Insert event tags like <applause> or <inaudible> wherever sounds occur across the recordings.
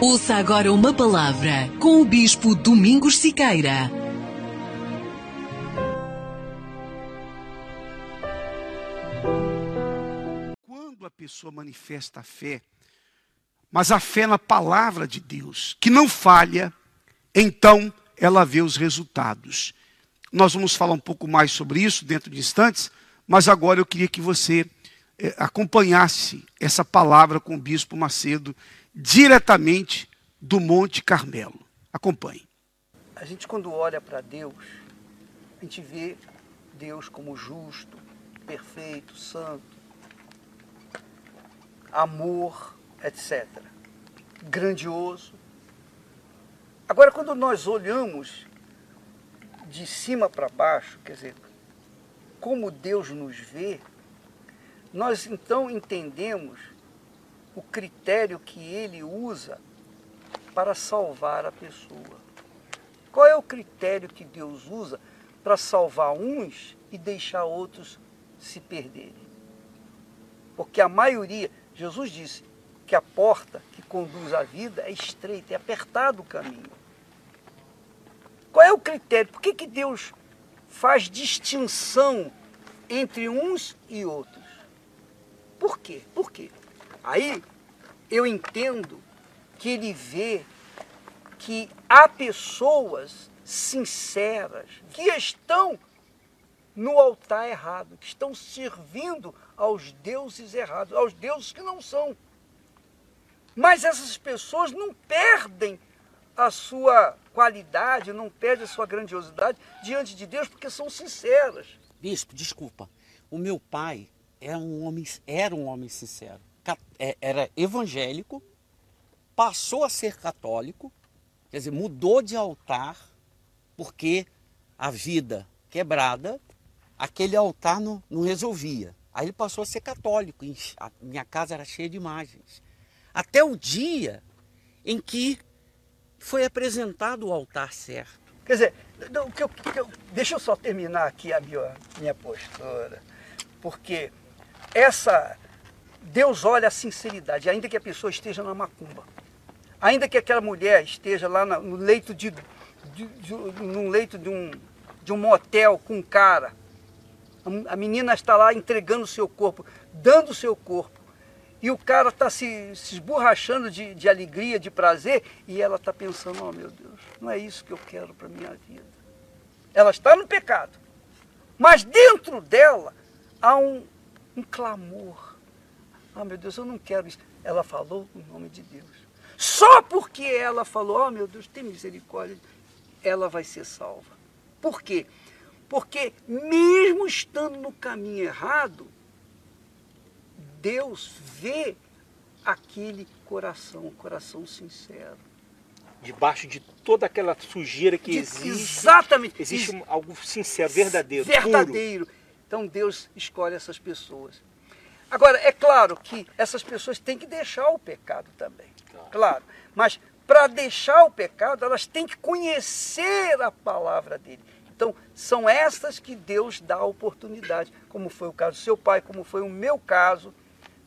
Ouça agora uma palavra com o Bispo Domingos Siqueira. Quando a pessoa manifesta a fé, mas a fé na palavra de Deus, que não falha, então ela vê os resultados. Nós vamos falar um pouco mais sobre isso dentro de instantes, mas agora eu queria que você eh, acompanhasse essa palavra com o bispo Macedo diretamente do Monte Carmelo. Acompanhe. A gente, quando olha para Deus, a gente vê Deus como justo, perfeito, santo, amor, etc. Grandioso. Agora, quando nós olhamos de cima para baixo, quer dizer, como Deus nos vê, nós então entendemos o critério que ele usa para salvar a pessoa. Qual é o critério que Deus usa para salvar uns e deixar outros se perderem? Porque a maioria, Jesus disse que a porta que conduz à vida é estreita, é apertado o caminho. Qual é o critério? Por que, que Deus faz distinção entre uns e outros? Por quê? Por quê? Aí eu entendo que ele vê que há pessoas sinceras que estão no altar errado, que estão servindo aos deuses errados, aos deuses que não são. Mas essas pessoas não perdem a sua qualidade, não perdem a sua grandiosidade diante de Deus porque são sinceras. Bispo, desculpa. O meu pai era um homem, era um homem sincero. É, era evangélico, passou a ser católico, quer dizer, mudou de altar, porque a vida quebrada, aquele altar não, não resolvia. Aí ele passou a ser católico, a minha casa era cheia de imagens. Até o dia em que foi apresentado o altar certo. Quer dizer, que eu, que eu, deixa eu só terminar aqui a minha, minha postura, porque essa Deus olha a sinceridade, ainda que a pessoa esteja na macumba, ainda que aquela mulher esteja lá no leito de, de, de leito de um, de um motel com um cara, a menina está lá entregando o seu corpo, dando o seu corpo, e o cara está se, se esborrachando de, de alegria, de prazer, e ela está pensando, oh meu Deus, não é isso que eu quero para a minha vida. Ela está no pecado, mas dentro dela há um, um clamor ah, meu Deus, eu não quero isso. Ela falou o nome de Deus. Só porque ela falou, oh meu Deus, tem misericórdia, ela vai ser salva. Por quê? Porque mesmo estando no caminho errado, Deus vê aquele coração, coração sincero. Debaixo de toda aquela sujeira que de, existe. Exatamente. Existe algo sincero, verdadeiro. Verdadeiro. Puro. Então Deus escolhe essas pessoas. Agora, é claro que essas pessoas têm que deixar o pecado também. Claro. claro. Mas para deixar o pecado, elas têm que conhecer a palavra dele. Então, são essas que Deus dá a oportunidade, como foi o caso do seu pai, como foi o meu caso,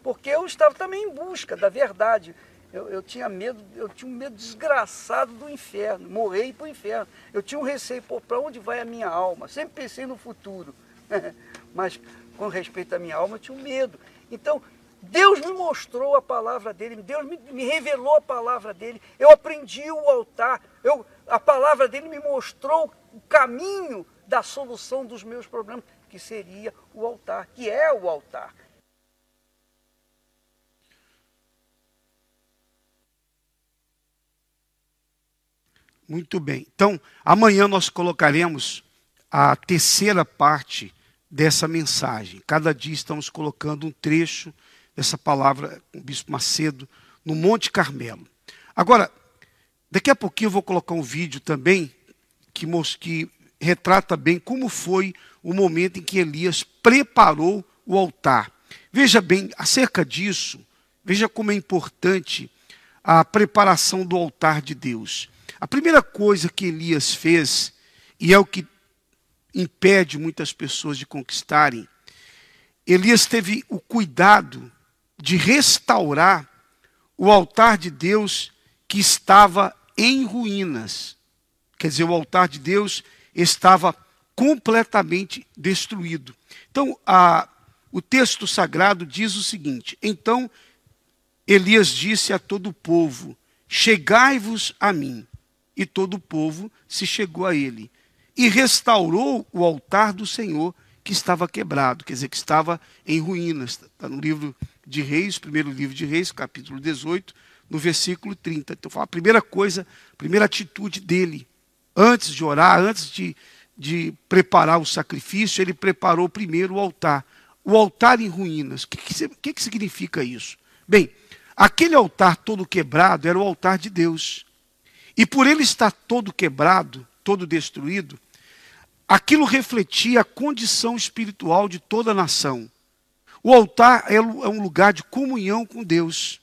porque eu estava também em busca da verdade. Eu, eu tinha medo, eu tinha um medo desgraçado do inferno, morrer ir para o inferno. Eu tinha um receio, para onde vai a minha alma? Sempre pensei no futuro. <laughs> Mas com respeito à minha alma, eu tinha um medo. Então, Deus me mostrou a palavra dele, Deus me, me revelou a palavra dele, eu aprendi o altar, eu, a palavra dele me mostrou o caminho da solução dos meus problemas, que seria o altar, que é o altar. Muito bem. Então, amanhã nós colocaremos a terceira parte dessa mensagem. Cada dia estamos colocando um trecho dessa palavra com o Bispo Macedo no Monte Carmelo. Agora, daqui a pouquinho eu vou colocar um vídeo também que, que retrata bem como foi o momento em que Elias preparou o altar. Veja bem, acerca disso, veja como é importante a preparação do altar de Deus. A primeira coisa que Elias fez, e é o que impede muitas pessoas de conquistarem. Elias teve o cuidado de restaurar o altar de Deus que estava em ruínas. Quer dizer, o altar de Deus estava completamente destruído. Então, a, o texto sagrado diz o seguinte: Então Elias disse a todo o povo: Chegai-vos a mim. E todo o povo se chegou a ele. E restaurou o altar do Senhor que estava quebrado, quer dizer, que estava em ruínas. Está no livro de Reis, primeiro livro de Reis, capítulo 18, no versículo 30. Então, a primeira coisa, a primeira atitude dele, antes de orar, antes de, de preparar o sacrifício, ele preparou primeiro o altar. O altar em ruínas. O que, que, que significa isso? Bem, aquele altar todo quebrado era o altar de Deus. E por ele estar todo quebrado, todo destruído, aquilo refletia a condição espiritual de toda a nação. O altar é, é um lugar de comunhão com Deus.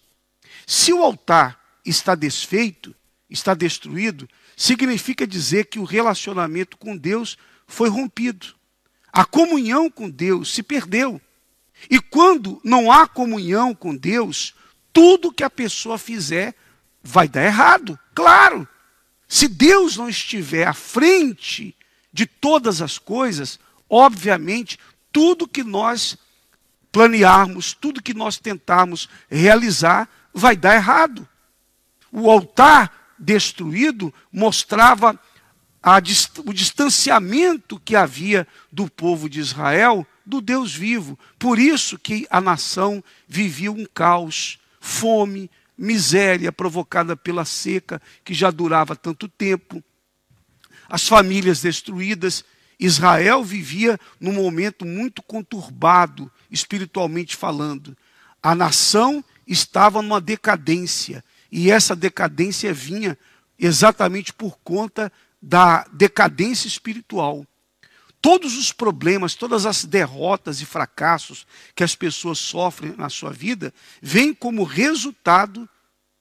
Se o altar está desfeito, está destruído, significa dizer que o relacionamento com Deus foi rompido. A comunhão com Deus se perdeu. E quando não há comunhão com Deus, tudo que a pessoa fizer vai dar errado. Claro. Se Deus não estiver à frente de todas as coisas, obviamente, tudo que nós planearmos, tudo que nós tentarmos realizar, vai dar errado. O altar destruído mostrava a, o distanciamento que havia do povo de Israel do Deus vivo. Por isso que a nação vivia um caos, fome, miséria provocada pela seca que já durava tanto tempo. As famílias destruídas, Israel vivia num momento muito conturbado, espiritualmente falando. A nação estava numa decadência, e essa decadência vinha exatamente por conta da decadência espiritual. Todos os problemas, todas as derrotas e fracassos que as pessoas sofrem na sua vida, vêm como resultado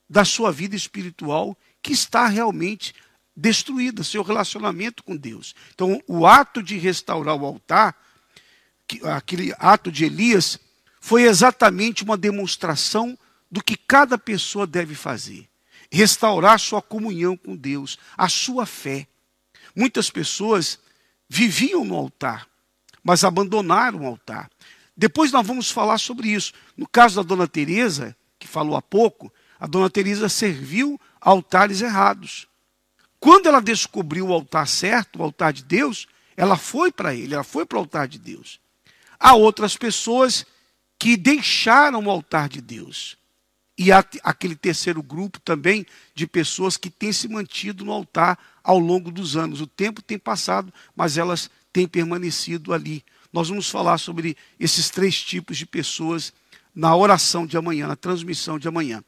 da sua vida espiritual que está realmente destruída, seu relacionamento com Deus. Então, o ato de restaurar o altar, aquele ato de Elias, foi exatamente uma demonstração do que cada pessoa deve fazer. Restaurar sua comunhão com Deus, a sua fé. Muitas pessoas viviam no altar, mas abandonaram o altar. Depois nós vamos falar sobre isso. No caso da dona Teresa, que falou há pouco, a dona Teresa serviu altares errados. Quando ela descobriu o altar certo, o altar de Deus, ela foi para ele, ela foi para o altar de Deus. Há outras pessoas que deixaram o altar de Deus. E há aquele terceiro grupo também de pessoas que têm se mantido no altar ao longo dos anos. O tempo tem passado, mas elas têm permanecido ali. Nós vamos falar sobre esses três tipos de pessoas na oração de amanhã, na transmissão de amanhã.